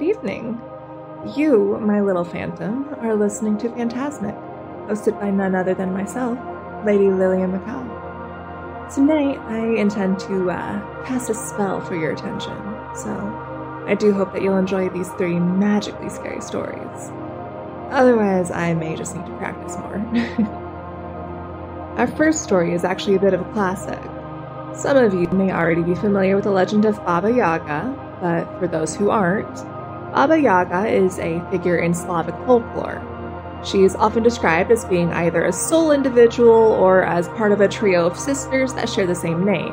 good evening. You, my little phantom, are listening to Phantasmic, hosted by none other than myself, Lady Lillian Macabre. Tonight, I intend to uh, cast a spell for your attention, so I do hope that you'll enjoy these three magically scary stories. Otherwise, I may just need to practice more. Our first story is actually a bit of a classic. Some of you may already be familiar with the legend of Baba Yaga, but for those who aren't, Baba Yaga is a figure in Slavic folklore. She is often described as being either a sole individual or as part of a trio of sisters that share the same name.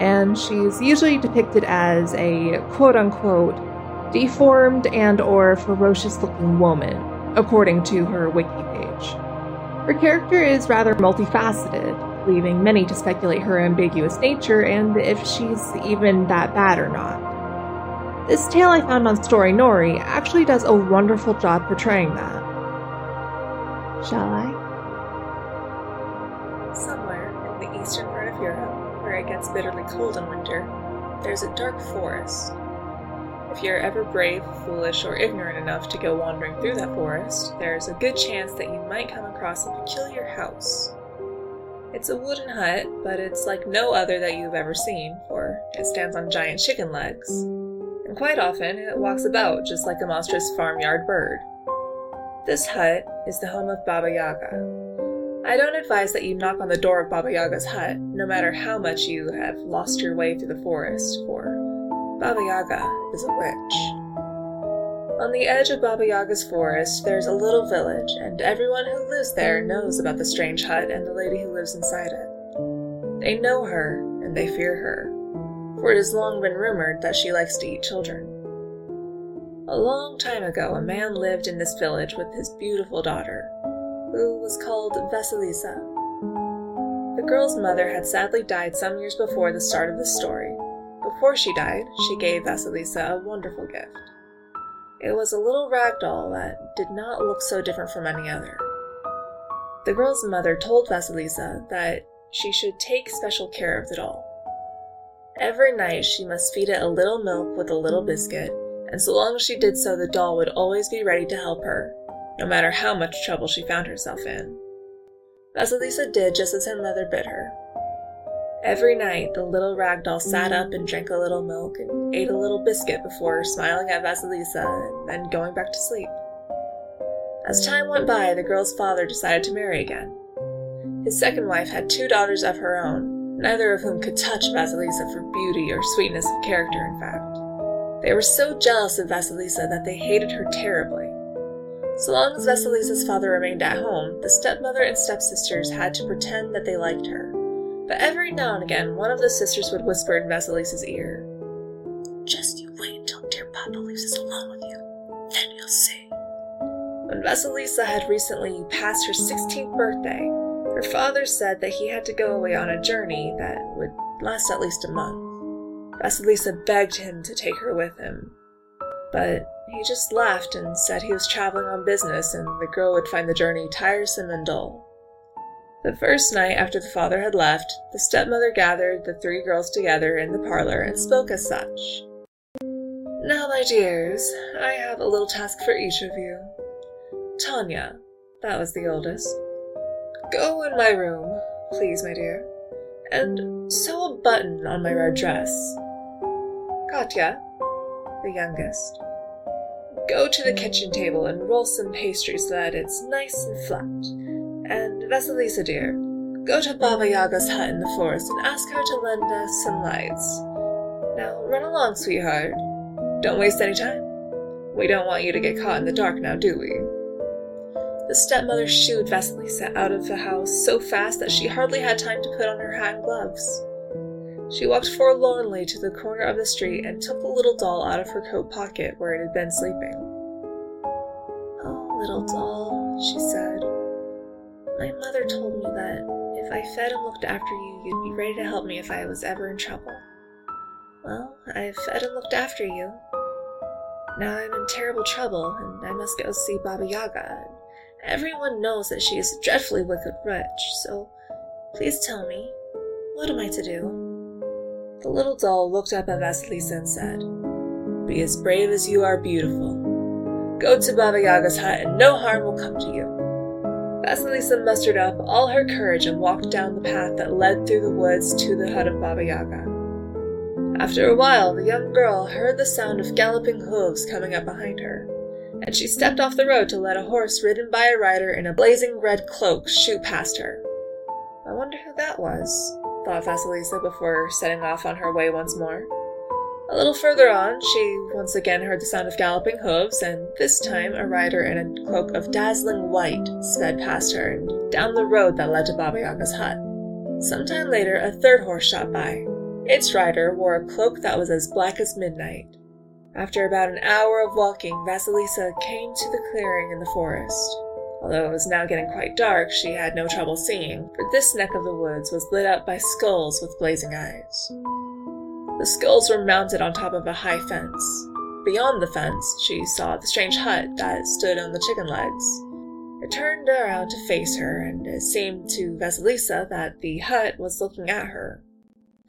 And she's usually depicted as a quote-unquote deformed and or ferocious looking woman, according to her wiki page. Her character is rather multifaceted, leaving many to speculate her ambiguous nature and if she's even that bad or not. This tale I found on Storynory actually does a wonderful job portraying that. Shall I? Somewhere in the eastern part of Europe, where it gets bitterly cold in winter, there's a dark forest. If you're ever brave, foolish, or ignorant enough to go wandering through that forest, there's a good chance that you might come across a peculiar house. It's a wooden hut, but it's like no other that you've ever seen, for it stands on giant chicken legs and quite often it walks about just like a monstrous farmyard bird. This hut is the home of Baba Yaga. I don't advise that you knock on the door of Baba Yaga's hut, no matter how much you have lost your way through the forest, for Baba Yaga is a witch. On the edge of Baba Yaga's forest, there's a little village, and everyone who lives there knows about the strange hut and the lady who lives inside it. They know her, and they fear her for it has long been rumored that she likes to eat children. A long time ago, a man lived in this village with his beautiful daughter, who was called Vasilisa. The girl's mother had sadly died some years before the start of the story. Before she died, she gave Vasilisa a wonderful gift. It was a little rag doll that did not look so different from any other. The girl's mother told Vasilisa that she should take special care of the doll. Every night she must feed it a little milk with a little biscuit, and so long as she did so, the doll would always be ready to help her, no matter how much trouble she found herself in. Vasilisa did just as her mother bid her. Every night, the little rag doll sat up and drank a little milk and ate a little biscuit before smiling at Vasilisa and then going back to sleep. As time went by, the girl's father decided to marry again. His second wife had two daughters of her own, neither of whom could touch Vasilisa for beauty or sweetness of character, in fact. They were so jealous of Vasilisa that they hated her terribly. So long as Vasilisa's father remained at home, the stepmother and stepsisters had to pretend that they liked her. But every now and again, one of the sisters would whisper in Vasilisa's ear, Just you wait until dear Papa leaves us alone with you. Then you'll see. When Vasilisa had recently passed her 16th birthday, her father said that he had to go away on a journey that would last at least a month. Vasilisa begged him to take her with him, but he just laughed and said he was traveling on business and the girl would find the journey tiresome and dull. The first night after the father had left, the stepmother gathered the three girls together in the parlor and spoke as such. Now, my dears, I have a little task for each of you. Tanya, that was the oldest, Go in my room, please, my dear, and sew a button on my red dress. Katya, the youngest, go to the kitchen table and roll some pastry so that it's nice and flat. And Vasilisa, dear, go to Baba Yaga's hut in the forest and ask her to lend us some lights. Now run along, sweetheart. Don't waste any time. We don't want you to get caught in the dark now, do we? The stepmother shooed Vasilisa out of the house so fast that she hardly had time to put on her hat and gloves. She walked forlornly to the corner of the street and took the little doll out of her coat pocket where it had been sleeping. Oh, little doll, she said. My mother told me that if I fed and looked after you, you'd be ready to help me if I was ever in trouble. Well, I've fed and looked after you. Now I'm in terrible trouble, and I must go see Baba Yaga Everyone knows that she is a dreadfully wicked witch, so please tell me, what am I to do? The little doll looked up at Vasilisa and said, Be as brave as you are beautiful. Go to Baba Yaga's hut and no harm will come to you. Vasilisa mustered up all her courage and walked down the path that led through the woods to the hut of Baba Yaga. After a while, the young girl heard the sound of galloping hooves coming up behind her, and she stepped off the road to let a horse ridden by a rider in a blazing red cloak shoot past her. I wonder who that was, thought Vasilisa before setting off on her way once more. A little further on, she once again heard the sound of galloping hooves, and this time a rider in a cloak of dazzling white sped past her and down the road that led to Baba Yaga's hut. Some time later, a third horse shot by. Its rider wore a cloak that was as black as midnight. After about an hour of walking, Vasilisa came to the clearing in the forest. Although it was now getting quite dark, she had no trouble seeing, for this neck of the woods was lit up by skulls with blazing eyes. The skulls were mounted on top of a high fence. Beyond the fence, she saw the strange hut that stood on the chicken legs. It turned around to face her, and it seemed to Vasilisa that the hut was looking at her.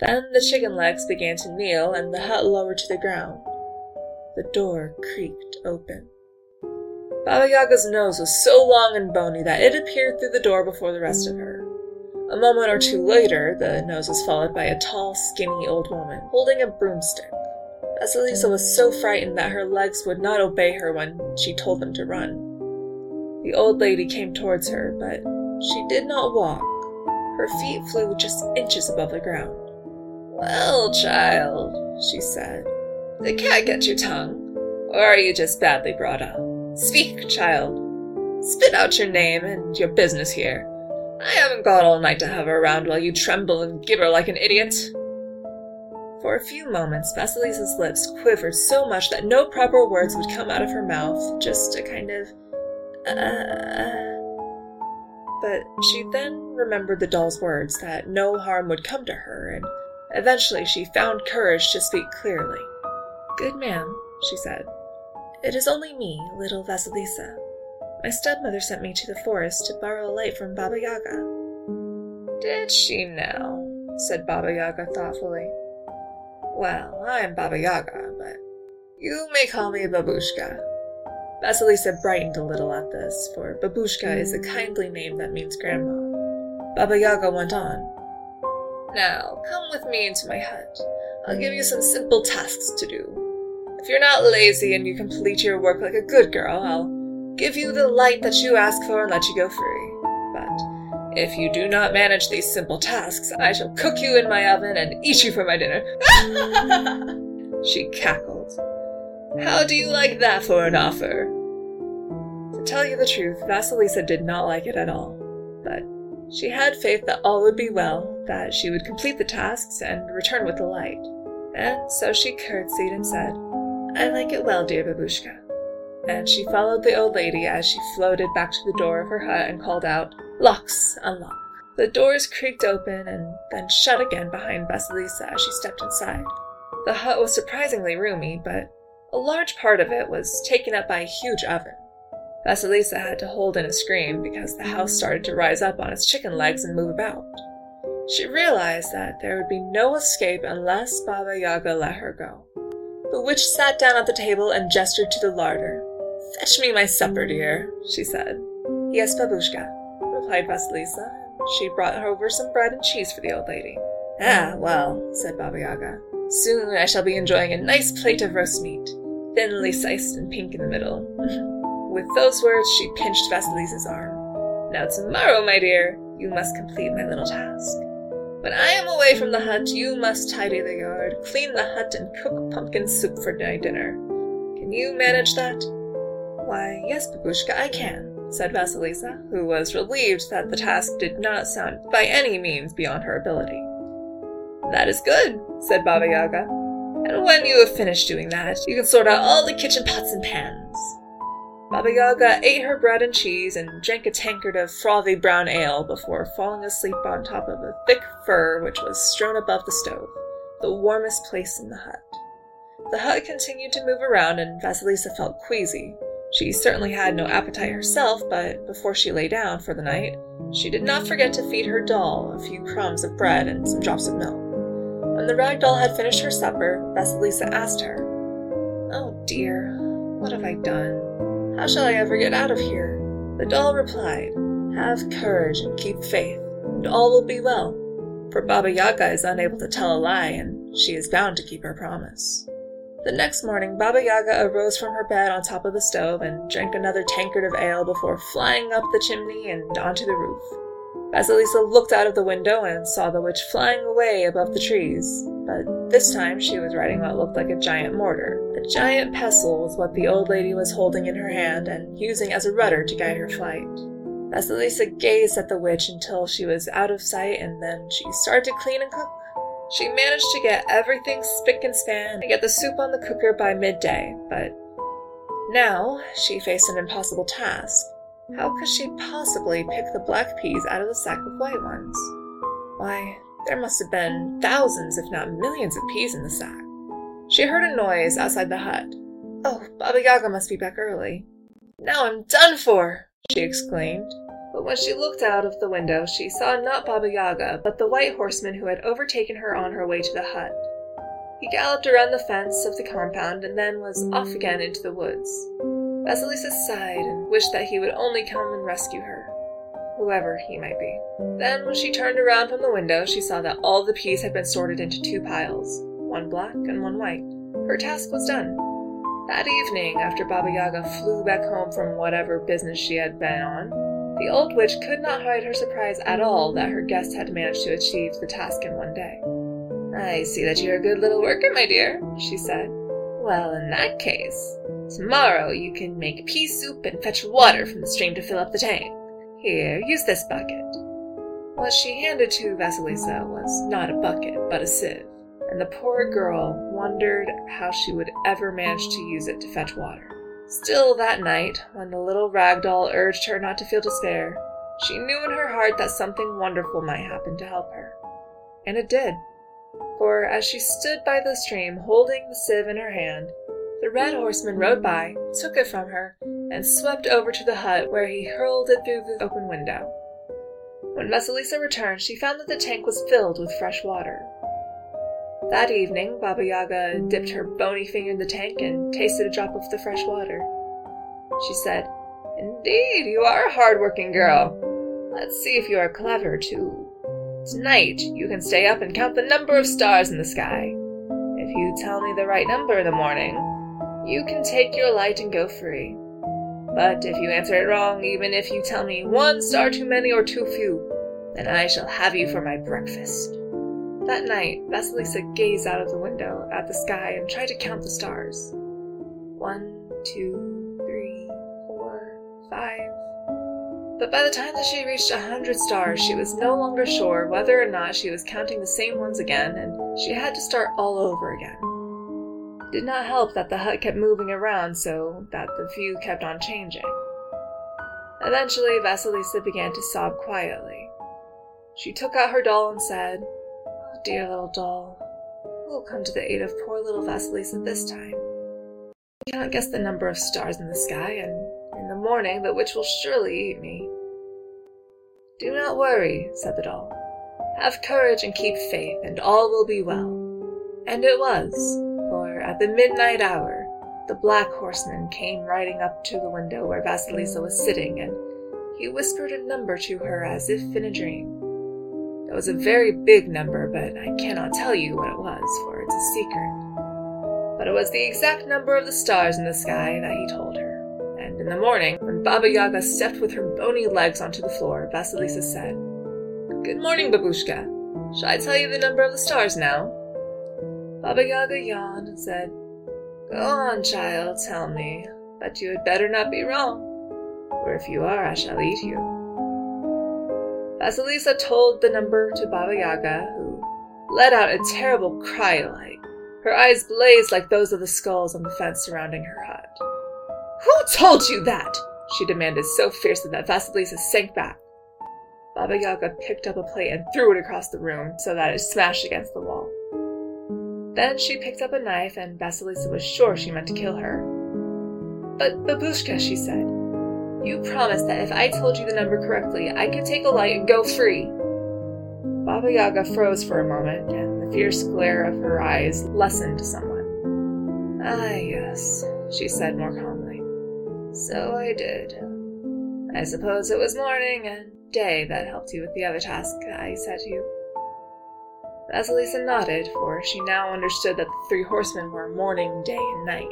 Then the chicken legs began to kneel, and the hut lowered to the ground. The door creaked open. Baba Yaga's nose was so long and bony that it appeared through the door before the rest of her. A moment or two later, the nose was followed by a tall, skinny old woman holding a broomstick. Vasilisa was so frightened that her legs would not obey her when she told them to run. The old lady came towards her, but she did not walk. Her feet flew just inches above the ground. Well, child, she said, the cat get your tongue? Or are you just badly brought up? Speak, child. Spit out your name and your business here. I haven't got all night to hover around while you tremble and gibber like an idiot. For a few moments, Vasilisa's lips quivered so much that no proper words would come out of her mouth, just a kind of, uh. But she then remembered the doll's words that no harm would come to her, and eventually she found courage to speak clearly. Good ma'am, she said. It is only me, little Vasilisa. My stepmother sent me to the forest to borrow a light from Baba Yaga. Did she now? said Baba Yaga thoughtfully. Well, I'm Baba Yaga, but you may call me Babushka. Vasilisa brightened a little at this, for Babushka is a kindly name that means grandma. Baba Yaga went on. Now, come with me into my hut. I'll give you some simple tasks to do. If you're not lazy and you complete your work like a good girl, I'll give you the light that you ask for, and let you go free. But if you do not manage these simple tasks, I shall cook you in my oven and eat you for my dinner. she cackled. How do you like that for an offer? To tell you the truth, Vasilisa did not like it at all. But she had faith that all would be well, that she would complete the tasks and return with the light. And so she curtsied and said, I like it well, dear babushka and she followed the old lady as she floated back to the door of her hut and called out, Locks, unlock. The doors creaked open and then shut again behind Vasilisa as she stepped inside. The hut was surprisingly roomy, but a large part of it was taken up by a huge oven. Vasilisa had to hold in a scream because the house started to rise up on its chicken legs and move about. She realized that there would be no escape unless Baba Yaga let her go. The witch sat down at the table and gestured to the larder. Fetch me my supper, dear, she said. Yes, babushka, replied Vasilisa. She brought over some bread and cheese for the old lady. Ah, well, said Baba Yaga. Soon I shall be enjoying a nice plate of roast meat, thinly sliced and pink in the middle. With those words, she pinched Vasilisa's arm. Now tomorrow, my dear, you must complete my little task. When I am away from the hut, you must tidy the yard, clean the hut, and cook pumpkin soup for my dinner. Can you manage that? Why, yes, Babushka, I can, said Vasilisa, who was relieved that the task did not sound by any means beyond her ability. That is good, said Baba Yaga. And when you have finished doing that, you can sort out all the kitchen pots and pans. Baba Yaga ate her bread and cheese and drank a tankard of frothy brown ale before falling asleep on top of a thick fur which was strewn above the stove, the warmest place in the hut. The hut continued to move around, and Vasilisa felt queasy, she certainly had no appetite herself, but before she lay down for the night, she did not forget to feed her doll a few crumbs of bread and some drops of milk. When the rag doll had finished her supper, Vasilisa asked her, Oh dear, what have I done? How shall I ever get out of here? The doll replied, Have courage and keep faith, and all will be well. For Baba Yaga is unable to tell a lie, and she is bound to keep her promise. The next morning, Baba Yaga arose from her bed on top of the stove and drank another tankard of ale before flying up the chimney and onto the roof. Vasilisa looked out of the window and saw the witch flying away above the trees, but this time she was riding what looked like a giant mortar. A giant pestle was what the old lady was holding in her hand and using as a rudder to guide her flight. Vasilisa gazed at the witch until she was out of sight and then she started to clean and cook. She managed to get everything spick and span and get the soup on the cooker by midday, but now she faced an impossible task. How could she possibly pick the black peas out of the sack of white ones? Why, there must have been thousands, if not millions, of peas in the sack. She heard a noise outside the hut. Oh, Baba Yaga must be back early. Now I'm done for! she exclaimed. But when she looked out of the window, she saw not Baba Yaga, but the white horseman who had overtaken her on her way to the hut. He galloped around the fence of the compound and then was off again into the woods. Vasilisa sighed and wished that he would only come and rescue her, whoever he might be. Then, when she turned around from the window, she saw that all the peas had been sorted into two piles, one black and one white. Her task was done. That evening, after Baba Yaga flew back home from whatever business she had been on, the old witch could not hide her surprise at all that her guest had managed to achieve the task in one day. I see that you're a good little worker, my dear, she said. Well, in that case, tomorrow you can make pea soup and fetch water from the stream to fill up the tank. Here, use this bucket. What she handed to Vasilisa was not a bucket, but a sieve, and the poor girl wondered how she would ever manage to use it to fetch water. Still, that night, when the little rag doll urged her not to feel despair, she knew in her heart that something wonderful might happen to help her. And it did. For as she stood by the stream holding the sieve in her hand, the red horseman rode by, took it from her, and swept over to the hut where he hurled it through the open window. When Vasilisa returned, she found that the tank was filled with fresh water. That evening, Baba Yaga dipped her bony finger in the tank and tasted a drop of the fresh water. She said, Indeed, you are a hard-working girl. Let's see if you are clever, too. Tonight, you can stay up and count the number of stars in the sky. If you tell me the right number in the morning, you can take your light and go free. But if you answer it wrong, even if you tell me one star too many or too few, then I shall have you for my breakfast. That night, Vasilisa gazed out of the window at the sky and tried to count the stars. One, two, three, four, five. But by the time that she reached a hundred stars, she was no longer sure whether or not she was counting the same ones again, and she had to start all over again. It did not help that the hut kept moving around so that the view kept on changing. Eventually, Vasilisa began to sob quietly. She took out her doll and said, dear little doll. Who will come to the aid of poor little Vasilisa this time? I cannot guess the number of stars in the sky, and in the morning the witch will surely eat me. Do not worry, said the doll. Have courage and keep faith, and all will be well. And it was, for at the midnight hour, the black horseman came riding up to the window where Vasilisa was sitting, and he whispered a number to her as if in a dream. It was a very big number, but I cannot tell you what it was, for it's a secret. But it was the exact number of the stars in the sky that he told her. And in the morning, when Baba Yaga stepped with her bony legs onto the floor, Vasilisa said, Good morning, Babushka. Shall I tell you the number of the stars now? Baba Yaga yawned and said, Go on, child, tell me, but you had better not be wrong, for if you are, I shall eat you. Vasilisa told the number to Baba Yaga, who let out a terrible cry like. Her eyes blazed like those of the skulls on the fence surrounding her hut. Who told you that? she demanded so fiercely that Vasilisa sank back. Baba Yaga picked up a plate and threw it across the room so that it smashed against the wall. Then she picked up a knife, and Vasilisa was sure she meant to kill her. But Babushka, she said, you promised that if I told you the number correctly, I could take a light and go free. Baba Yaga froze for a moment, and the fierce glare of her eyes lessened somewhat. Ah, yes, she said more calmly. So I did. I suppose it was morning and day that helped you with the other task I set you. Vasilisa nodded, for she now understood that the three horsemen were morning, day, and night.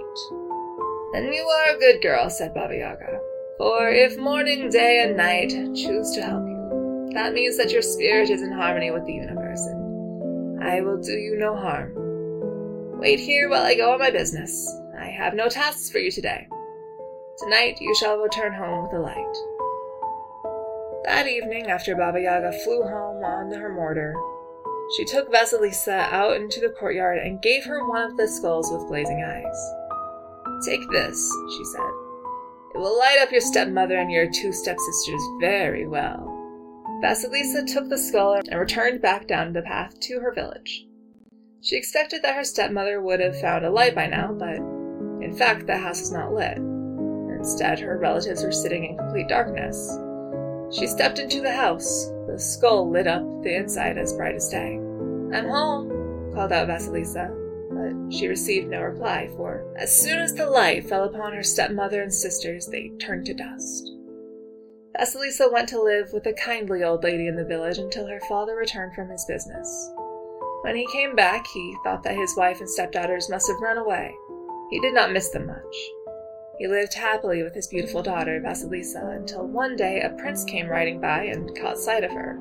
Then you are a good girl, said Baba Yaga. For if morning, day, and night choose to help you, that means that your spirit is in harmony with the universe, and I will do you no harm. Wait here while I go on my business. I have no tasks for you today. Tonight you shall return home with a light. That evening, after Baba Yaga flew home on her mortar, she took Vasilisa out into the courtyard and gave her one of the skulls with blazing eyes. Take this, she said. It will light up your stepmother and your two stepsisters very well. Vasilisa took the skull and returned back down the path to her village. She expected that her stepmother would have found a light by now, but in fact, the house was not lit. Instead, her relatives were sitting in complete darkness. She stepped into the house. The skull lit up the inside as bright as day. I'm home, called out Vasilisa, but she received no reply, for as soon as the light fell upon her stepmother and sisters, they turned to dust. Vasilisa went to live with a kindly old lady in the village until her father returned from his business. When he came back, he thought that his wife and stepdaughters must have run away. He did not miss them much. He lived happily with his beautiful daughter, Vasilisa, until one day a prince came riding by and caught sight of her.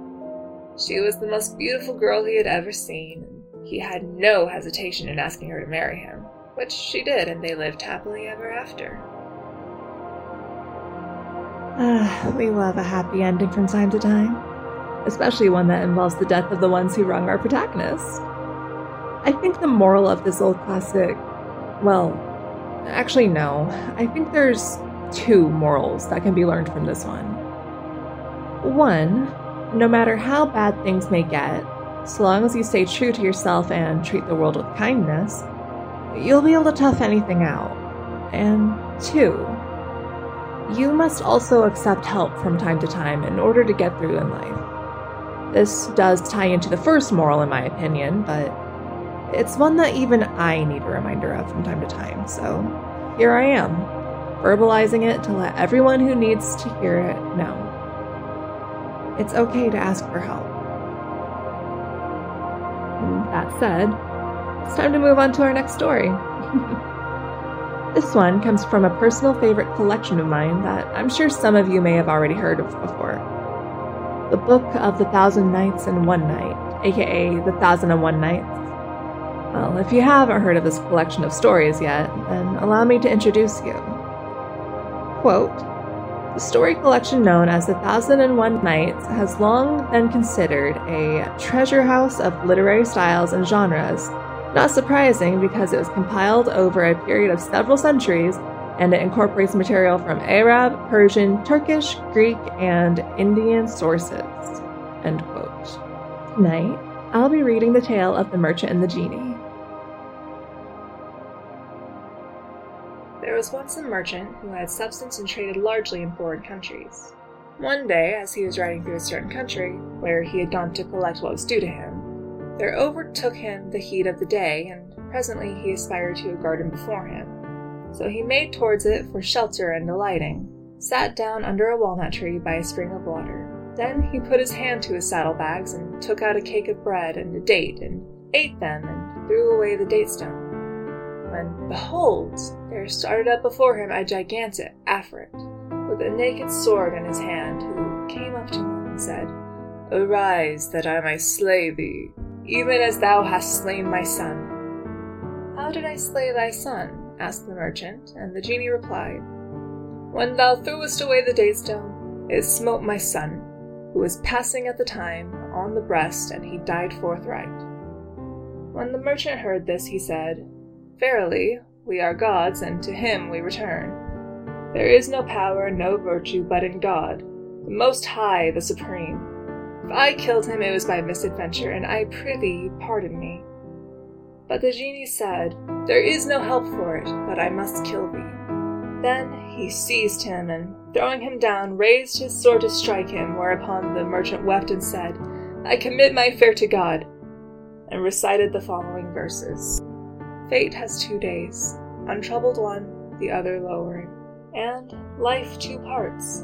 She was the most beautiful girl he had ever seen, he had no hesitation in asking her to marry him, which she did, and they lived happily ever after. Ah, we love a happy ending from time to time, especially one that involves the death of the ones who wrong our protagonist. I think the moral of this old classic, well, Actually, no. I think there's two morals that can be learned from this one. One, no matter how bad things may get, so long as you stay true to yourself and treat the world with kindness, you'll be able to tough anything out. And two, you must also accept help from time to time in order to get through in life. This does tie into the first moral, in my opinion, but it's one that even I need a reminder of from time to time, so here I am, verbalizing it to let everyone who needs to hear it know. It's okay to ask for help. That said, it's time to move on to our next story. this one comes from a personal favorite collection of mine that I'm sure some of you may have already heard of before. The Book of the Thousand Nights and One Night, aka The Thousand and One Nights, well, if you haven't heard of this collection of stories yet, then allow me to introduce you. Quote, the story collection known as The Thousand and One Nights has long been considered a treasure house of literary styles and genres, not surprising because it was compiled over a period of several centuries and it incorporates material from Arab, Persian, Turkish, Greek, and Indian sources. End quote. Tonight, I'll be reading the tale of the merchant and the genie. Was once a merchant who had substance and traded largely in foreign countries. One day, as he was riding through a certain country, where he had gone to collect what was due to him, there overtook him the heat of the day, and presently he aspired to a garden before him. So he made towards it for shelter and alighting, sat down under a walnut tree by a spring of water. Then he put his hand to his saddlebags and took out a cake of bread and a date, and ate them, and threw away the date stone when, behold, there started up before him a gigantic Afrit, with a naked sword in his hand, who came up to him and said, Arise, that I may slay thee, even as thou hast slain my son. How did I slay thy son? asked the merchant, and the genie replied, When thou threwest away the date stone, it smote my son, who was passing at the time, on the breast, and he died forthright. When the merchant heard this, he said, Verily, we are God's, and to him we return. There is no power, no virtue, but in God, the Most High, the Supreme. If I killed him, it was by misadventure, and I prithee pardon me. But the genie said, There is no help for it, but I must kill thee. Then he seized him, and throwing him down, raised his sword to strike him, whereupon the merchant wept and said, I commit my affair to God, and recited the following verses. Fate has two days, untroubled one, the other lowering, and life two parts,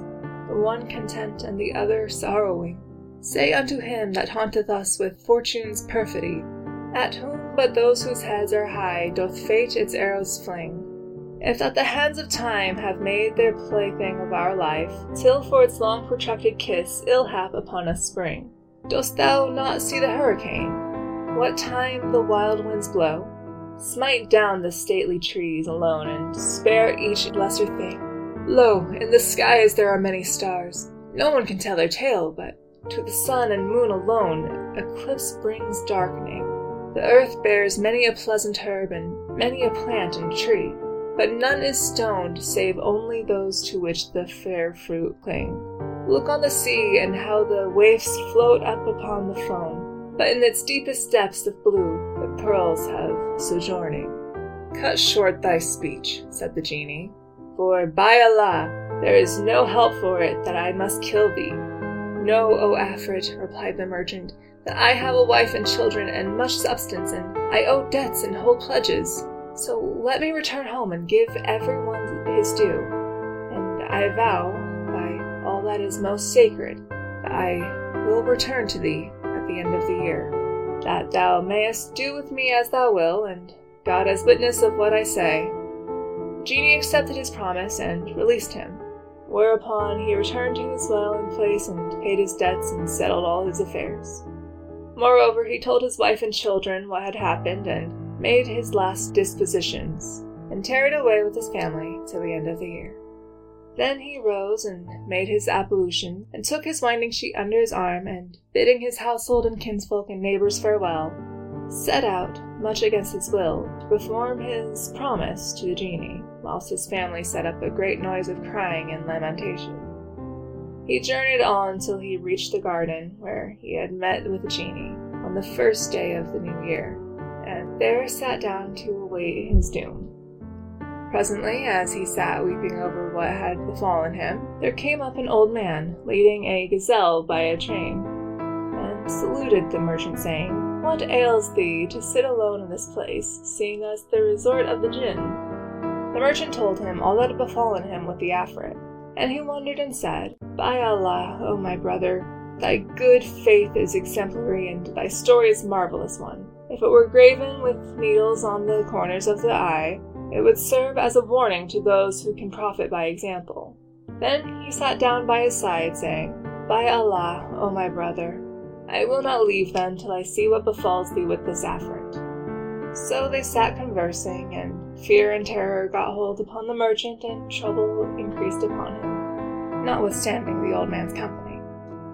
the one content and the other sorrowing. Say unto him that haunteth us with fortune's perfidy, at whom but those whose heads are high doth fate its arrows fling. If that the hands of time have made their plaything of our life, till for its long protracted kiss ill hap upon us spring, dost thou not see the hurricane? What time the wild winds blow, smite down the stately trees alone, and spare each lesser thing. Lo, in the skies there are many stars. No one can tell their tale, but to the sun and moon alone eclipse brings darkening. The earth bears many a pleasant herb and many a plant and tree, but none is stoned save only those to which the fair fruit cling. Look on the sea and how the waves float up upon the foam, but in its deepest depths of blue pearls have sojourning. Cut short thy speech, said the genie, for by Allah, there is no help for it that I must kill thee. No, O Afrit, replied the merchant, that I have a wife and children and much substance, and I owe debts and hold pledges. So let me return home and give every one his due. And I vow, by all that is most sacred, that I will return to thee at the end of the year, that thou mayest do with me as thou will, and God as witness of what I say. The genie accepted his promise and released him, whereupon he returned to his dwelling place and paid his debts and settled all his affairs. Moreover, he told his wife and children what had happened and made his last dispositions, and tarried away with his family till the end of the year. Then he rose and made his ablution, and took his winding sheet under his arm, and bidding his household and kinsfolk and neighbors farewell, set out, much against his will, to perform his promise to the genie, whilst his family set up a great noise of crying and lamentation. He journeyed on till he reached the garden where he had met with the genie on the first day of the new year, and there sat down to await his doom. Presently, as he sat weeping over what had befallen him, there came up an old man, leading a gazelle by a chain, and saluted the merchant, saying, What ails thee to sit alone in this place, seeing us the resort of the jinn? The merchant told him all that had befallen him with the Afrit, and he wondered and said, By Allah, O my brother, thy good faith is exemplary, and thy story is marvelous one. If it were graven with needles on the corners of the eye, it would serve as a warning to those who can profit by example. Then he sat down by his side, saying, By Allah, O my brother, I will not leave them till I see what befalls thee with this Afrit. So they sat conversing, and fear and terror got hold upon the merchant, and trouble increased upon him, notwithstanding the old man's company.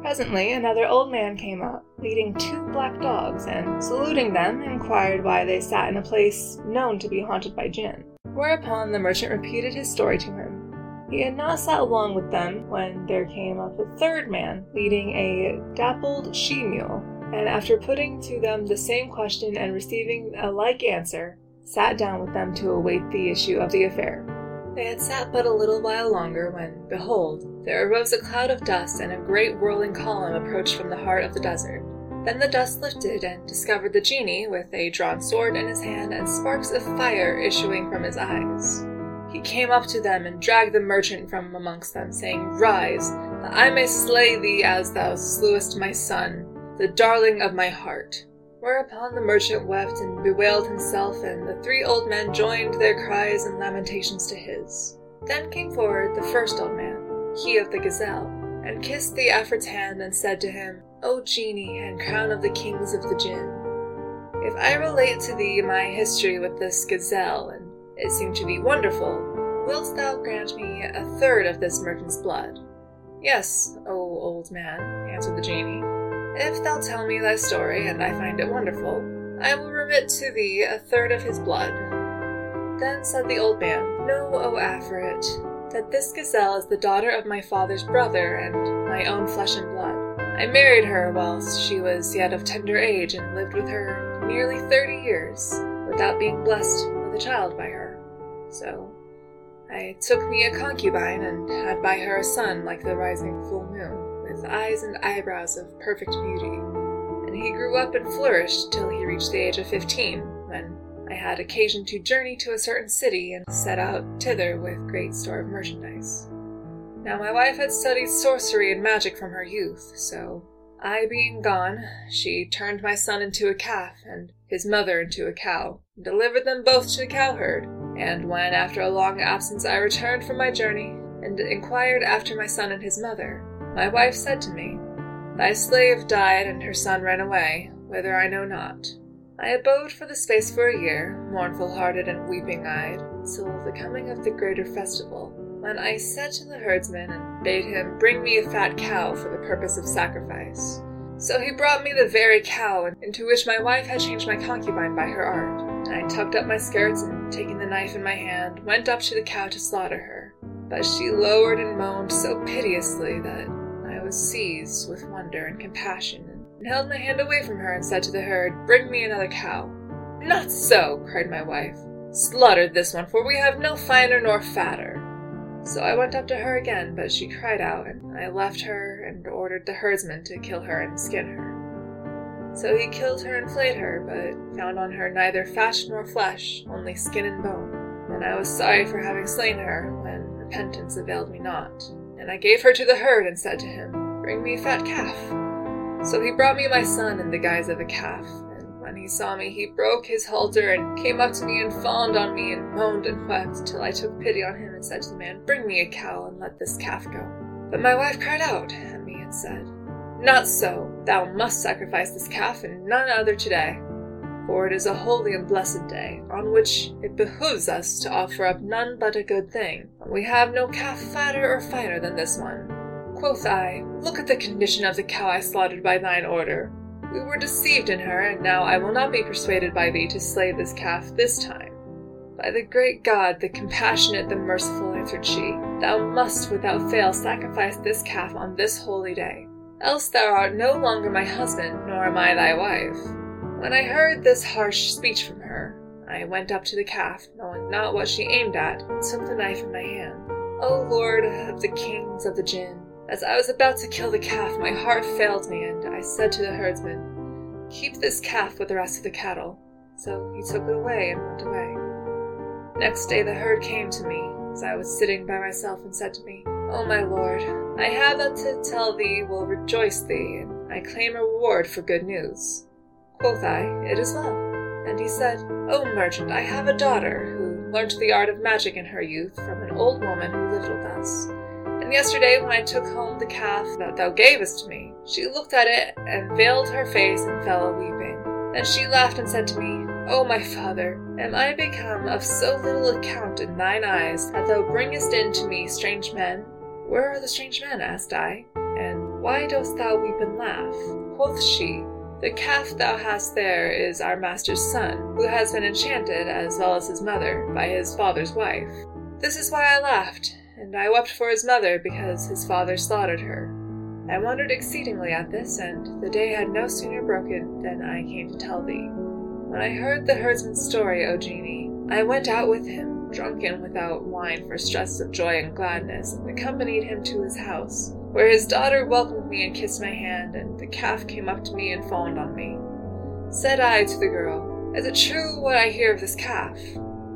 Presently another old man came up, leading two black dogs, and saluting them, inquired why they sat in a place known to be haunted by jinn. Whereupon the merchant repeated his story to him. He had not sat long with them when there came up a third man, leading a dappled she mule, and after putting to them the same question and receiving a like answer, sat down with them to await the issue of the affair. They had sat but a little while longer when, behold, there arose a cloud of dust, and a great whirling column approached from the heart of the desert. Then the dust lifted and discovered the genie with a drawn sword in his hand and sparks of fire issuing from his eyes. He came up to them and dragged the merchant from amongst them, saying, Rise, that I may slay thee as thou slewest my son, the darling of my heart. Whereupon the merchant wept and bewailed himself, and the three old men joined their cries and lamentations to his. Then came forward the first old man, he of the gazelle, and kissed the Afrit's hand and said to him, O genie and crown of the kings of the jinn, if I relate to thee my history with this gazelle, and it seemed to be wonderful, wilt thou grant me a third of this merchant's blood? Yes, O old man, answered the genie. If thou tell me thy story, and I find it wonderful, I will remit to thee a third of his blood. Then said the old man, Know, O Afrit, that this gazelle is the daughter of my father's brother, and my own flesh and blood. I married her whilst she was yet of tender age, and lived with her nearly thirty years, without being blessed with a child by her. So I took me a concubine, and had by her a son like the rising full moon, with eyes and eyebrows of perfect beauty. And he grew up and flourished till he reached the age of fifteen, when I had occasion to journey to a certain city and set out thither with great store of merchandise. Now my wife had studied sorcery and magic from her youth, so I being gone, she turned my son into a calf and his mother into a cow, and delivered them both to the cowherd. And when after a long absence I returned from my journey, and inquired after my son and his mother, my wife said to me, Thy slave died, and her son ran away, whither I know not. I abode for the space for a year, mournful hearted and weeping eyed, till the coming of the greater festival, when I said to the herdsman and bade him bring me a fat cow for the purpose of sacrifice. So he brought me the very cow into which my wife had changed my concubine by her art. And I tucked up my skirts and, taking the knife in my hand, went up to the cow to slaughter her. But she lowered and moaned so piteously that I was seized with wonder and compassion and held my hand away from her and said to the herd, Bring me another cow. Not so, cried my wife. Slaughter this one, for we have no finer nor fatter. So I went up to her again, but she cried out, and I left her and ordered the herdsman to kill her and skin her. So he killed her and flayed her, but found on her neither fat nor flesh, only skin and bone. And I was sorry for having slain her, when repentance availed me not. And I gave her to the herd and said to him, Bring me a fat calf. So he brought me my son in the guise of a calf, when he saw me, he broke his halter and came up to me and fawned on me and moaned and wept till I took pity on him and said to the man, Bring me a cow and let this calf go. But my wife cried out at me and said, Not so, thou must sacrifice this calf and none other today. For it is a holy and blessed day, on which it behooves us to offer up none but a good thing. We have no calf fatter or finer than this one. Quoth I, Look at the condition of the cow I slaughtered by thine order. We were deceived in her, and now I will not be persuaded by thee to slay this calf this time. By the great God, the compassionate, the merciful, answered she, thou must without fail sacrifice this calf on this holy day. Else thou art no longer my husband, nor am I thy wife. When I heard this harsh speech from her, I went up to the calf, knowing not what she aimed at, and took the knife in my hand. O Lord of the kings of the Jinn, as I was about to kill the calf, my heart failed me, and I said to the herdsman, Keep this calf with the rest of the cattle. So he took it away and went away. Next day the herd came to me, as I was sitting by myself, and said to me, O my lord, I have that to tell thee will rejoice thee, and I claim reward for good news. Quoth I, It is well. And he said, O merchant, I have a daughter, who learnt the art of magic in her youth from an old woman who lived with us. And yesterday, when I took home the calf that thou gavest me, she looked at it and veiled her face and fell a weeping. Then she laughed and said to me, O my father, am I become of so little account in thine eyes that thou bringest in to me strange men? Where are the strange men? asked I. And why dost thou weep and laugh? Quoth she, The calf thou hast there is our master's son, who has been enchanted, as well as his mother, by his father's wife. This is why I laughed, and I wept for his mother because his father slaughtered her. I mm. wondered exceedingly at this, and the day had no sooner broken than I came to tell thee. When I heard the herdsman's story, O genie, I went out with him, drunken without wine for stress of joy and gladness, and accompanied him to his house, where his daughter welcomed me and kissed my hand, and the calf came up to me and fawned on me. Said I to the girl, Is it true what I hear of this calf?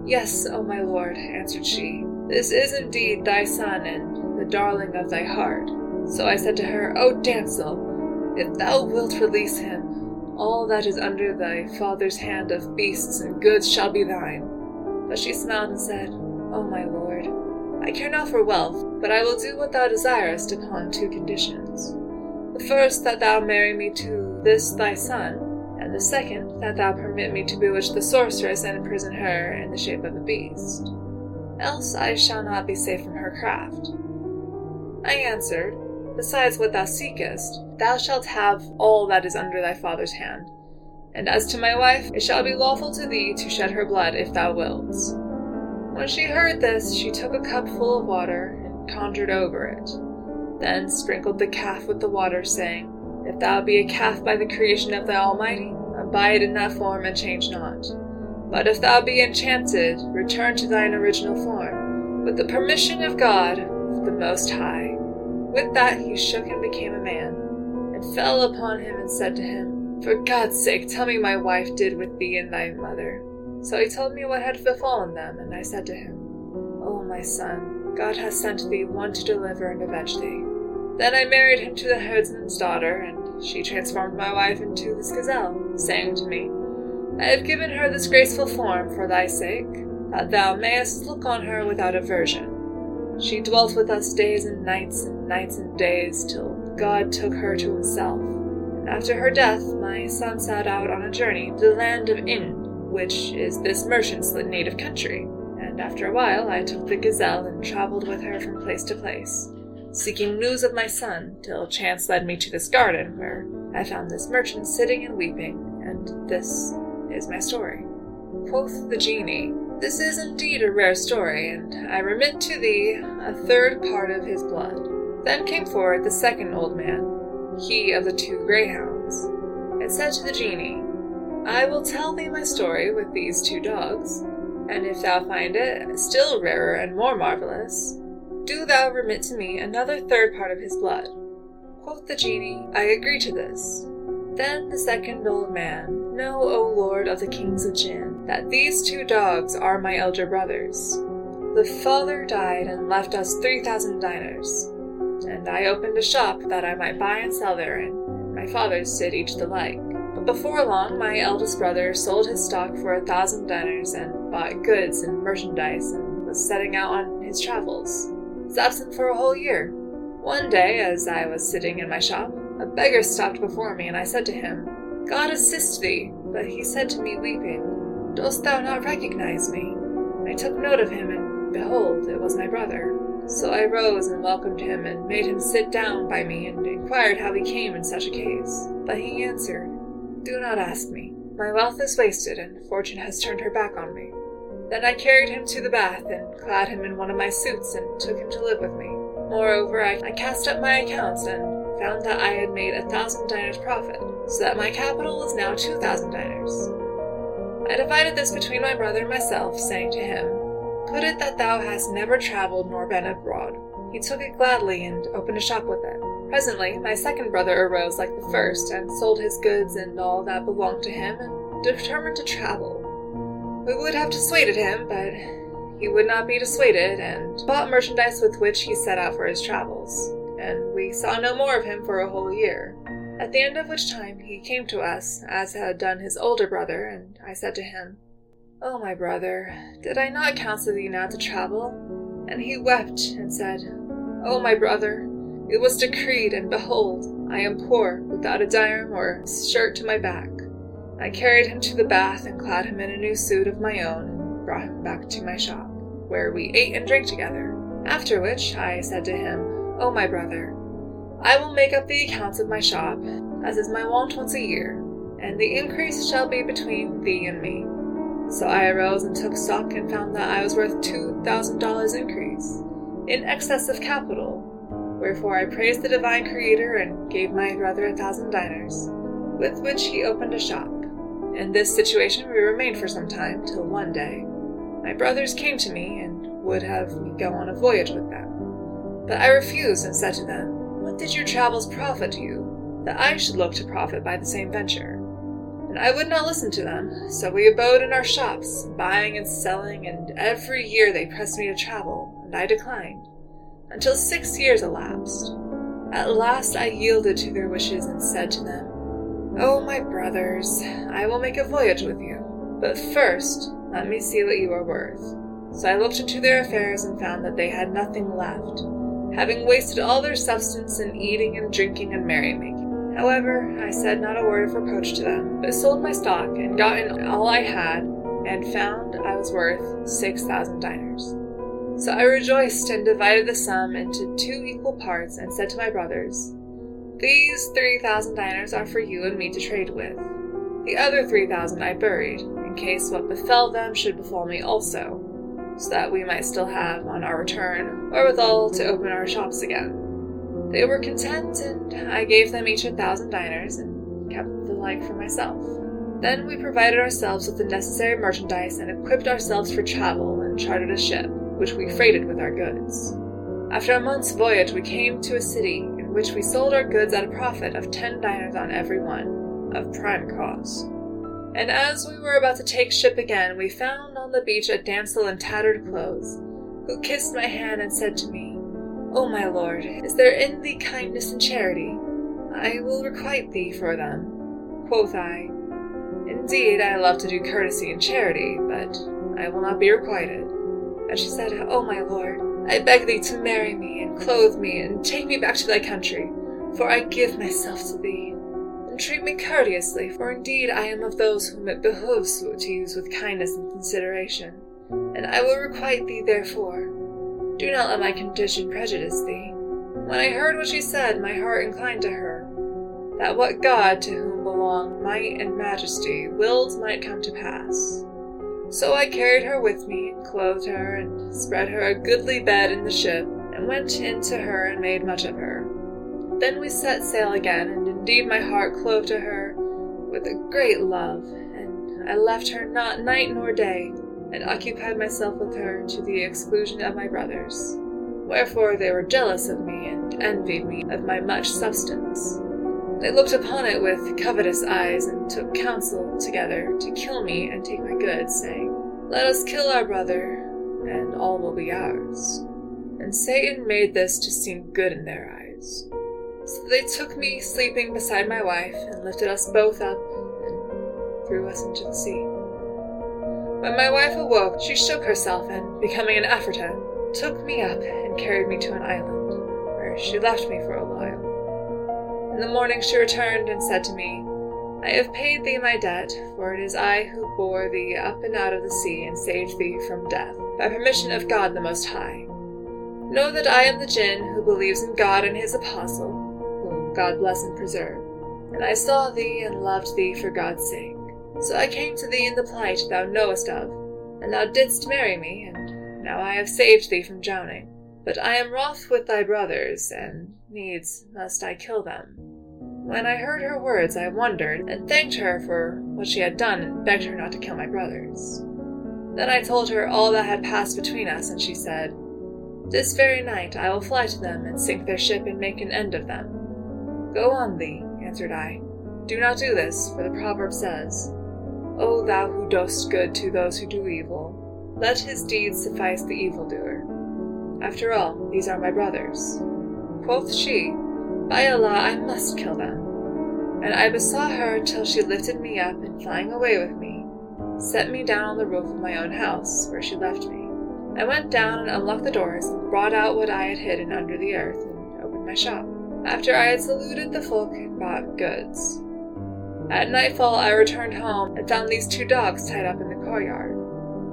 Yes, O my lord, answered she. This is indeed thy son, and the darling of thy heart. So I said to her, O damsel, if thou wilt release him, all that is under thy father's hand of beasts and goods shall be thine. But she smiled and said, O my lord, I care not for wealth, but I will do what thou desirest upon two conditions. The first, that thou marry me to this thy son, the second, that thou permit me to bewitch the sorceress and imprison her in the shape of a beast else I shall not be safe from her craft. I answered, Besides what thou seekest, thou shalt have all that is under thy father's hand. And as to my wife, it shall be lawful to thee to shed her blood if thou wilt. When she heard this, she took a cup full of water and conjured over it, then sprinkled the calf with the water, saying, If thou be a calf by the creation of the Almighty, abide in that form and change not. But if thou be enchanted, return to thine original form, with the permission of God, the Most High. With that he shook and became a man, and fell upon him and said to him, For God's sake, tell me my wife did with thee and thy mother. So he told me what had befallen them, and I said to him, O my son, God has sent thee one to deliver and avenge thee. Then I married him to the herdsman's daughter, and she transformed my wife into this gazelle, saying to me, I have given her this graceful form for thy sake, that thou mayest look on her without aversion. She dwelt with us days and nights and nights and days, till God took her to himself. And after her death, my son set out on a journey to the land of Ind, which is this merchant's native country. And after a while, I took the gazelle and traveled with her from place to place, seeking news of my son, till chance led me to this garden, where I found this merchant sitting and weeping, and this is my story. Quoth the genie, This is indeed a rare story, and I remit to thee a third part of his blood. Then came forward the second old man, he of the two greyhounds, and said to the genie, I will tell thee my story with these two dogs, and if thou find it still rarer and more marvellous, do thou remit to me another third part of his blood. Quoth the genie, I agree to this. Then the second old man, Know, O lord of the kings of Jinn, that these two dogs are my elder brothers. The father died and left us three thousand dinars, and I opened a shop that I might buy and sell therein. My fathers did each the like. But before long, my eldest brother sold his stock for a thousand dinars and bought goods and merchandise and was setting out on his travels. Was absent for a whole year. One day, as I was sitting in my shop, a beggar stopped before me, and I said to him, God assist thee. But he said to me, weeping, Dost thou not recognize me? I took note of him, and behold, it was my brother. So I rose and welcomed him, and made him sit down by me, and inquired how he came in such a case. But he answered, Do not ask me. My wealth is wasted, and fortune has turned her back on me. Then I carried him to the bath, and clad him in one of my suits, and took him to live with me. Moreover, I, I cast up my accounts, and found that I had made a thousand dinars profit, so that my capital was now two thousand dinars. I divided this between my brother and myself, saying to him, Put it that thou hast never travelled nor been abroad. He took it gladly and opened a shop with it. Presently, my second brother arose like the first, and sold his goods and all that belonged to him, and determined to travel. We would have dissuaded him, but he would not be dissuaded, and bought merchandise with which he set out for his travels. And we saw no more of him for a whole year. At the end of which time he came to us, as had done his older brother, and I said to him, Oh, my brother, did I not counsel thee not to travel? And he wept and said, Oh, my brother, it was decreed, and behold, I am poor, without a dirham or shirt to my back. I carried him to the bath and clad him in a new suit of my own and brought him back to my shop, where we ate and drank together. After which I said to him, O oh, my brother, I will make up the accounts of my shop, as is my wont once a year, and the increase shall be between thee and me. So I arose and took stock and found that I was worth two thousand dollars increase, in excess of capital. Wherefore I praised the divine Creator and gave my brother a thousand dinars, with which he opened a shop. In this situation we remained for some time, till one day my brothers came to me and would have me go on a voyage with them. But I refused and said to them, What did your travels profit you, that I should look to profit by the same venture? and I would not listen to them, so we abode in our shops, buying and selling, and every year they pressed me to travel, and I declined, until six years elapsed. At last I yielded to their wishes and said to them, Oh, my brothers, I will make a voyage with you, but first let me see what you are worth. So I looked into their affairs and found that they had nothing left, having wasted all their substance in eating and drinking and merrymaking. However, I said not a word of reproach to them, but sold my stock and got in all I had, and found I was worth six thousand dinars. So I rejoiced and divided the sum into two equal parts, and said to my brothers, These three thousand dinars are for you and me to trade with. The other three thousand I buried, in case what befell them should befall me also, so that we might still have, on our return, wherewithal to open our shops again. They were content, and I gave them each a thousand dinars and kept the like for myself. Then we provided ourselves with the necessary merchandise and equipped ourselves for travel and chartered a ship, which we freighted with our goods. After a month's voyage, we came to a city which we sold our goods at a profit of ten dinars on every one, of prime cost. And as we were about to take ship again, we found on the beach a damsel in tattered clothes, who kissed my hand and said to me, O my lord, is there in thee kindness and charity? I will requite thee for them. Quoth I, Indeed, I love to do courtesy and charity, but I will not be requited. And she said, O my lord, I beg thee to marry me and clothe me and take me back to thy country, for I give myself to thee. And treat me courteously, for indeed I am of those whom it behoves to use with kindness and consideration, and I will requite thee therefore. Do not let my condition prejudice thee. When I heard what she said, my heart inclined to her, that what God, to whom belong might and majesty, willed might come to pass. So I carried her with me, and clothed her, and spread her a goodly bed in the ship, and went in to her and made much of her. Then we set sail again, and indeed my heart clove to her with a great love, and I left her not night nor day, and occupied myself with her to the exclusion of my brothers. Wherefore they were jealous of me, and envied me of my much substance. They looked upon it with covetous eyes, and took counsel together to kill me and take my goods, saying, Let us kill our brother, and all will be ours. And Satan made this to seem good in their eyes. So they took me sleeping beside my wife, and lifted us both up, and threw us into the sea. When my wife awoke, she shook herself, and, becoming an Afriteh, took me up and carried me to an island, where she left me for a while. In the morning she returned and said to me, I have paid thee my debt, for it is I who bore thee up and out of the sea and saved thee from death, by permission of God the Most High. Know that I am the Jinn who believes in God and his apostle, whom God bless and preserve. And I saw thee and loved thee for God's sake. So I came to thee in the plight thou knowest of, and thou didst marry me, and now I have saved thee from drowning. But I am wroth with thy brothers, and needs must I kill them. When I heard her words, I wondered, and thanked her for what she had done, and begged her not to kill my brothers. Then I told her all that had passed between us, and she said, This very night I will fly to them, and sink their ship, and make an end of them. Go on thee, answered I. Do not do this, for the proverb says, O thou who dost good to those who do evil, let his deeds suffice the evildoer. After all, these are my brothers. Quoth she, By Allah, I must kill them. And I besought her till she lifted me up, and flying away with me, set me down on the roof of my own house, where she left me. I went down and unlocked the doors, and brought out what I had hidden under the earth, and opened my shop, after I had saluted the folk and bought goods. At nightfall I returned home, and found these two dogs tied up in the courtyard.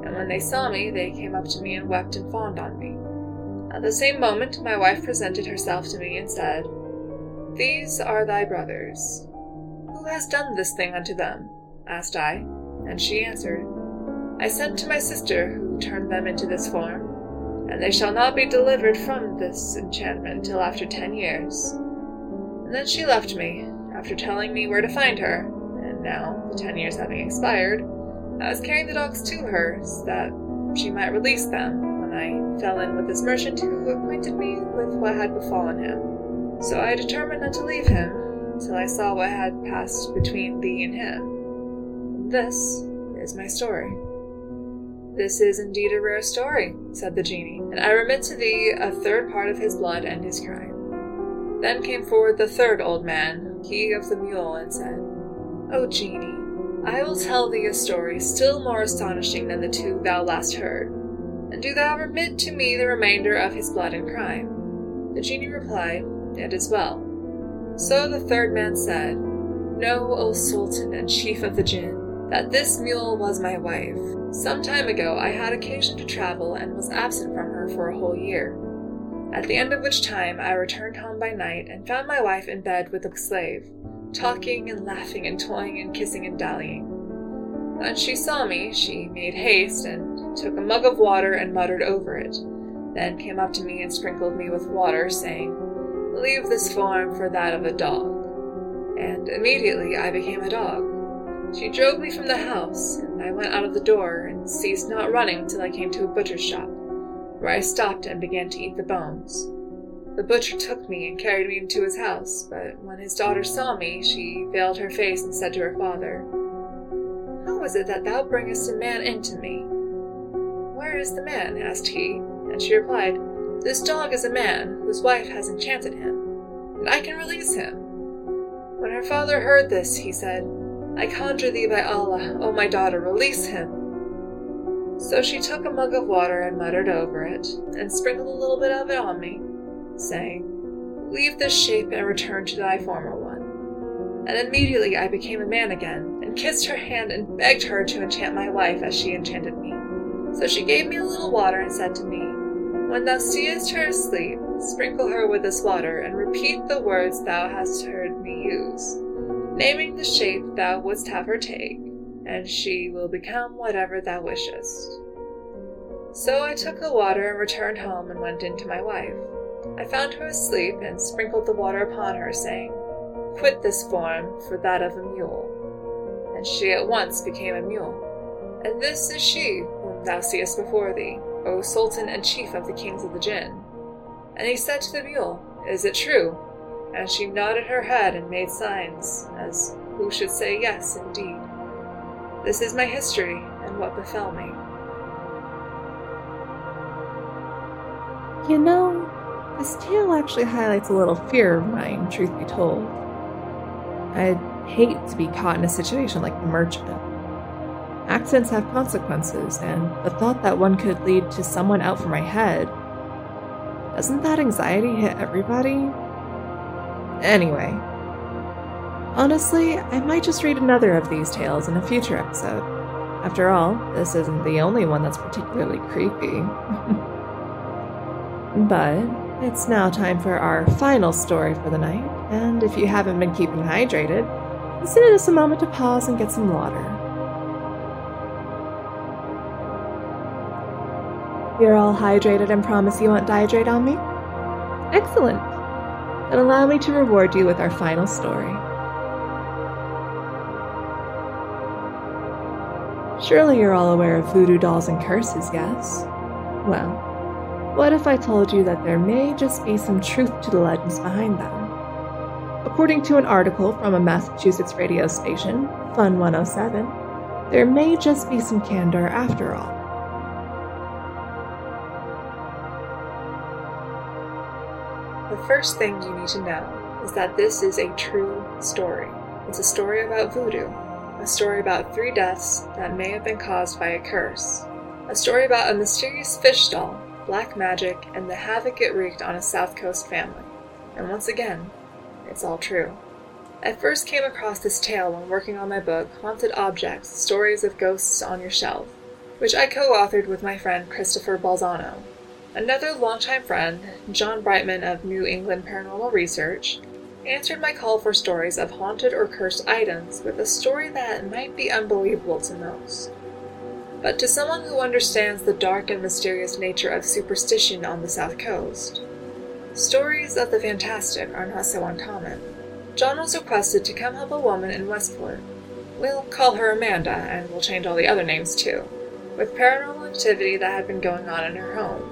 And when they saw me, they came up to me and wept and fawned on me. At the same moment, my wife presented herself to me and said, These are thy brothers. Who has done this thing unto them? asked I, and she answered, I sent to my sister, who turned them into this form, and they shall not be delivered from this enchantment till after ten years. And then she left me, after telling me where to find her, and now, the ten years having expired, I was carrying the dogs to her, so that she might release them I fell in with this merchant who acquainted me with what had befallen him. So I determined not to leave him till I saw what had passed between thee and him. This is my story. This is indeed a rare story, said the genie, and I remit to thee a third part of his blood and his crime. Then came forward the third old man, he of the mule, and said, O genie, I will tell thee a story still more astonishing than the two thou last heard and do thou remit to me the remainder of his blood and crime. The genie replied, It is well. So the third man said, Know, O Sultan and chief of the jinn, that this mule was my wife. Some time ago I had occasion to travel and was absent from her for a whole year. At the end of which time I returned home by night and found my wife in bed with a slave, talking and laughing and toying and kissing and dallying. When she saw me, she made haste and took a mug of water and muttered over it, then came up to me and sprinkled me with water, saying, Leave this form for that of a dog. And immediately I became a dog. She drove me from the house, and I went out of the door and ceased not running till I came to a butcher's shop, where I stopped and began to eat the bones. The butcher took me and carried me into his house, but when his daughter saw me, she veiled her face and said to her father, How is it that thou bringest a man into me? Where is the man? asked he, and she replied, This dog is a man whose wife has enchanted him, and I can release him. When her father heard this, he said, I conjure thee by Allah, O my daughter, release him. So she took a mug of water and muttered over it, and sprinkled a little bit of it on me, saying, Leave this shape and return to thy former one. And immediately I became a man again, and kissed her hand and begged her to enchant my wife as she enchanted me. So she gave me a little water and said to me, When thou seest her asleep, sprinkle her with this water, and repeat the words thou hast heard me use, naming the shape thou wouldst have her take and she will become whatever thou wishest. So I took the water and returned home and went in to my wife. I found her asleep and sprinkled the water upon her, saying, Quit this form for that of a mule. And she at once became a mule. And this is she thou seest before thee, O Sultan and chief of the kings of the Jinn. And he said to the mule, Is it true? And she nodded her head and made signs, as who should say, Yes, indeed. This is my history and what befell me. You know, this tale actually highlights a little fear of mine, truth be told. I'd hate to be caught in a situation like the merchant. Accidents have consequences, and the thought that one could lead to someone out for my head doesn't that anxiety hit everybody? Anyway, Honestly, I might just read another of these tales in a future episode. After all, this isn't the only one that's particularly creepy. but it's now time for our final story for the night, and if you haven't been keeping hydrated, consider this a moment to pause and get some water. You're all hydrated and promise you won't dehydrate on me? Excellent. Then allow me to reward you with our final story. Surely you're all aware of voodoo dolls and curses, yes? Well, what if I told you that there may just be some truth to the legends behind them? According to an article from a Massachusetts radio station, Fun 107, there may just be some candor after all. The first thing you need to know is that this is a true story. It's a story about voodoo, a story about three deaths that may have been caused by a curse, a story about a mysterious fish doll, black magic, and the havoc it wreaked on a South Coast family. And once again, it's all true. I first came across this tale when working on my book, Haunted Objects Stories of Ghosts on Your Shelf, which I co authored with my friend Christopher Balzano. Another longtime friend, John Brightman of New England Paranormal Research, answered my call for stories of haunted or cursed items with a story that might be unbelievable to most. But to someone who understands the dark and mysterious nature of superstition on the South Coast, stories of the fantastic are not so uncommon. John was requested to come help a woman in Westport. We'll call her Amanda, and we'll change all the other names too, with paranormal activity that had been going on in her home,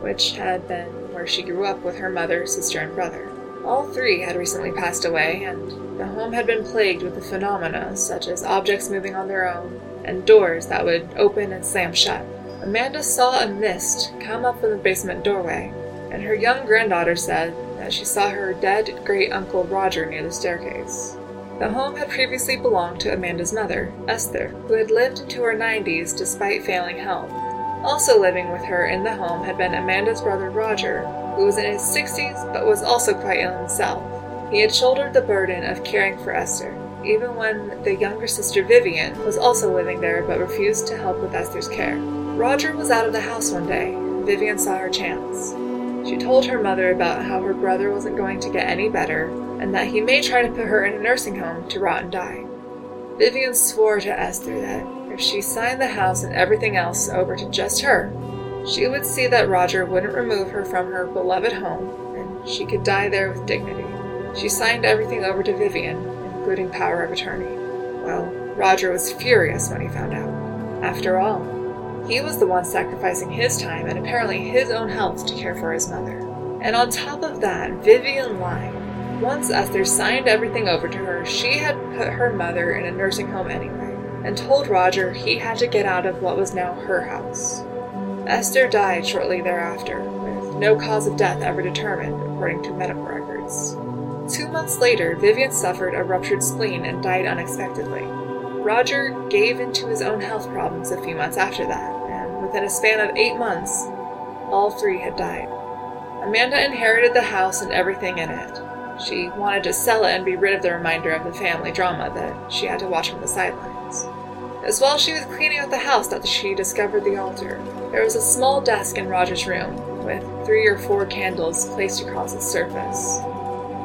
which had been where she grew up with her mother, sister, and brother. All three had recently passed away, and the home had been plagued with the phenomena such as objects moving on their own and doors that would open and slam shut. Amanda saw a mist come up from the basement doorway, and her young granddaughter said that she saw her dead great uncle Roger near the staircase. The home had previously belonged to Amanda's mother, Esther, who had lived into her 90s despite failing health. Also living with her in the home had been Amanda's brother Roger, who was in his 60s but was also quite ill himself. He had shouldered the burden of caring for Esther, even when the younger sister Vivian was also living there but refused to help with Esther's care. Roger was out of the house one day. Vivian saw her chance. She told her mother about how her brother wasn't going to get any better and that he may try to put her in a nursing home to rot and die. Vivian swore to Esther that if she signed the house and everything else over to just her, she would see that Roger wouldn't remove her from her beloved home, and she could die there with dignity. She signed everything over to Vivian, including power of attorney. Well, Roger was furious when he found out. After all, he was the one sacrificing his time and apparently his own health to care for his mother. And on top of that, Vivian lied. Once Esther signed everything over to her, she had put her mother in a nursing home anyway, and told Roger he had to get out of what was now her house. Esther died shortly thereafter, with no cause of death ever determined, according to medical records. Two months later, Vivian suffered a ruptured spleen and died unexpectedly. Roger gave in to his own health problems a few months after that, and within a span of eight months, all three had died. Amanda inherited the house and everything in it. She wanted to sell it and be rid of the reminder of the family drama that she had to watch from the sidelines. Was while she was cleaning out the house that she discovered the altar. There was a small desk in Roger's room, with three or four candles placed across its surface.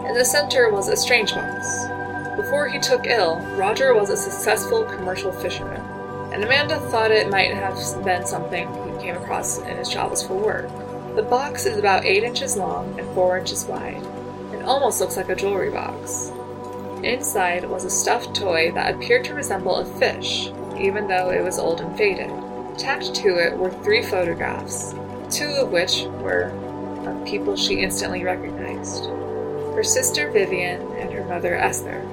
In the center was a strange box. Before he took ill, Roger was a successful commercial fisherman, and Amanda thought it might have been something he came across in his travels for work. The box is about 8 inches long and 4 inches wide. It almost looks like a jewelry box. Inside was a stuffed toy that appeared to resemble a fish, even though it was old and faded. Attached to it were three photographs, two of which were of people she instantly recognized her sister Vivian and her mother Esther.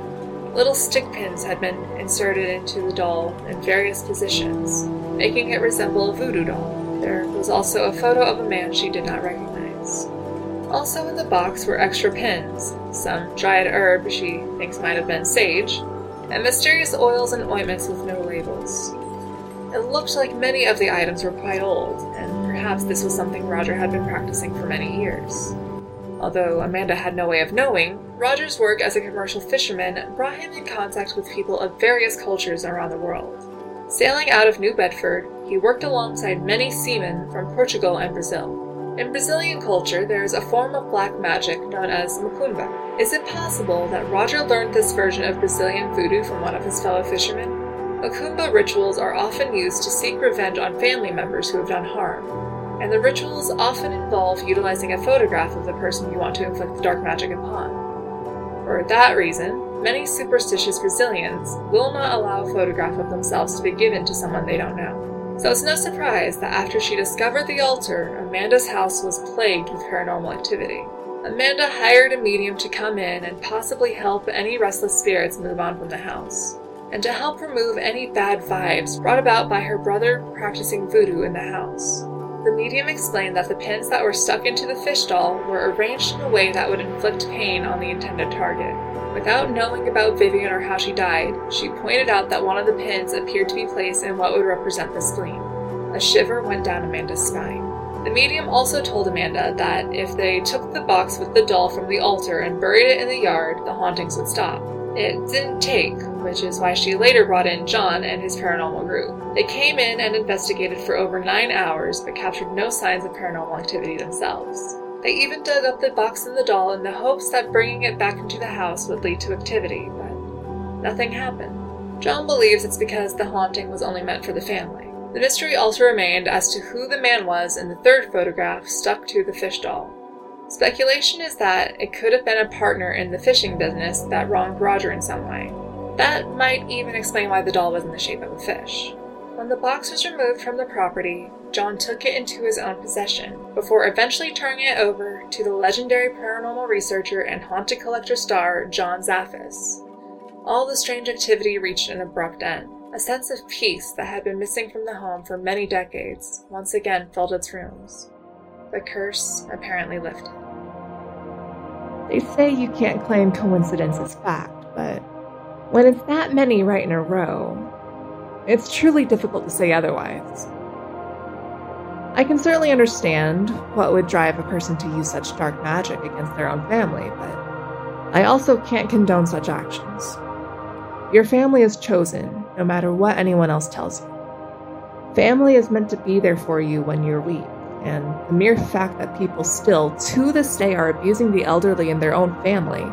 Little stick pins had been inserted into the doll in various positions, making it resemble a voodoo doll. There was also a photo of a man she did not recognize. Also in the box were extra pins, some dried herb she thinks might have been sage, and mysterious oils and ointments with no labels. It looked like many of the items were quite old, and perhaps this was something Roger had been practicing for many years. Although Amanda had no way of knowing, Roger's work as a commercial fisherman brought him in contact with people of various cultures around the world. Sailing out of New Bedford, he worked alongside many seamen from Portugal and Brazil. In Brazilian culture, there is a form of black magic known as macumba. Is it possible that Roger learned this version of Brazilian voodoo from one of his fellow fishermen? Macumba rituals are often used to seek revenge on family members who have done harm, and the rituals often involve utilizing a photograph of the person you want to inflict the dark magic upon. For that reason, many superstitious Brazilians will not allow a photograph of themselves to be given to someone they don't know. So it's no surprise that after she discovered the altar, Amanda's house was plagued with paranormal activity. Amanda hired a medium to come in and possibly help any restless spirits move on from the house, and to help remove any bad vibes brought about by her brother practicing voodoo in the house. The medium explained that the pins that were stuck into the fish doll were arranged in a way that would inflict pain on the intended target. Without knowing about Vivian or how she died, she pointed out that one of the pins appeared to be placed in what would represent the spleen. A shiver went down Amanda's spine. The medium also told Amanda that if they took the box with the doll from the altar and buried it in the yard, the hauntings would stop. It didn't take, which is why she later brought in John and his paranormal group. They came in and investigated for over nine hours, but captured no signs of paranormal activity themselves. They even dug up the box and the doll in the hopes that bringing it back into the house would lead to activity, but nothing happened. John believes it's because the haunting was only meant for the family. The mystery also remained as to who the man was in the third photograph stuck to the fish doll. Speculation is that it could have been a partner in the fishing business that wronged Roger in some way. That might even explain why the doll was in the shape of a fish. When the box was removed from the property, John took it into his own possession, before eventually turning it over to the legendary paranormal researcher and haunted collector star John Zaffis. All the strange activity reached an abrupt end. A sense of peace that had been missing from the home for many decades once again filled its rooms. The curse apparently lifted. They say you can't claim coincidence as fact, but when it's that many right in a row, it's truly difficult to say otherwise. I can certainly understand what would drive a person to use such dark magic against their own family, but I also can't condone such actions. Your family is chosen, no matter what anyone else tells you. Family is meant to be there for you when you're weak and the mere fact that people still, to this day, are abusing the elderly in their own family.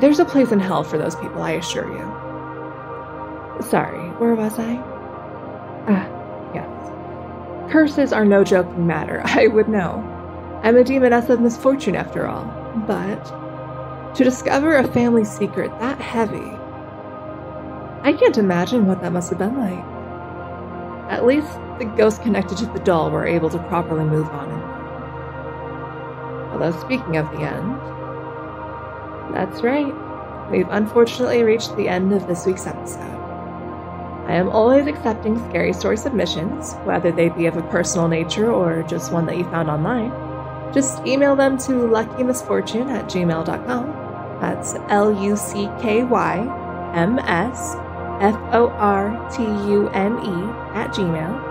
There's a place in hell for those people, I assure you. Sorry, where was I? Ah, yes. Curses are no joking matter, I would know. I'm a demoness of misfortune after all, but to discover a family secret that heavy, I can't imagine what that must have been like. At least the ghosts connected to the doll were able to properly move on. Although, speaking of the end, that's right, we've unfortunately reached the end of this week's episode. I am always accepting scary story submissions, whether they be of a personal nature or just one that you found online. Just email them to luckymsfortune at gmail.com. That's L U C K Y M S F O R T U N E at gmail.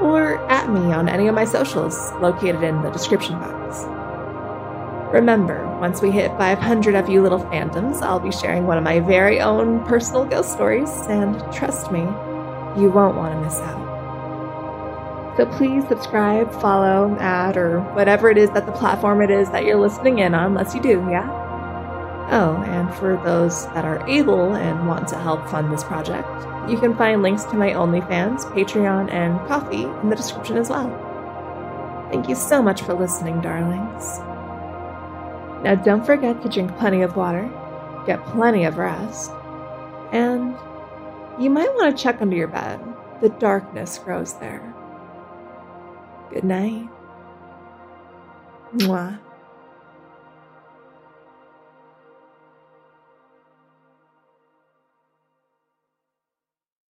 Or at me on any of my socials located in the description box. Remember, once we hit 500 of you little phantoms, I'll be sharing one of my very own personal ghost stories, and trust me, you won't want to miss out. So please subscribe, follow, add, or whatever it is that the platform it is that you're listening in on unless you do, yeah? Oh, and for those that are able and want to help fund this project, you can find links to my OnlyFans, Patreon, and Ko-fi in the description as well. Thank you so much for listening, darlings. Now, don't forget to drink plenty of water, get plenty of rest, and you might want to check under your bed. The darkness grows there. Good night. Mwah.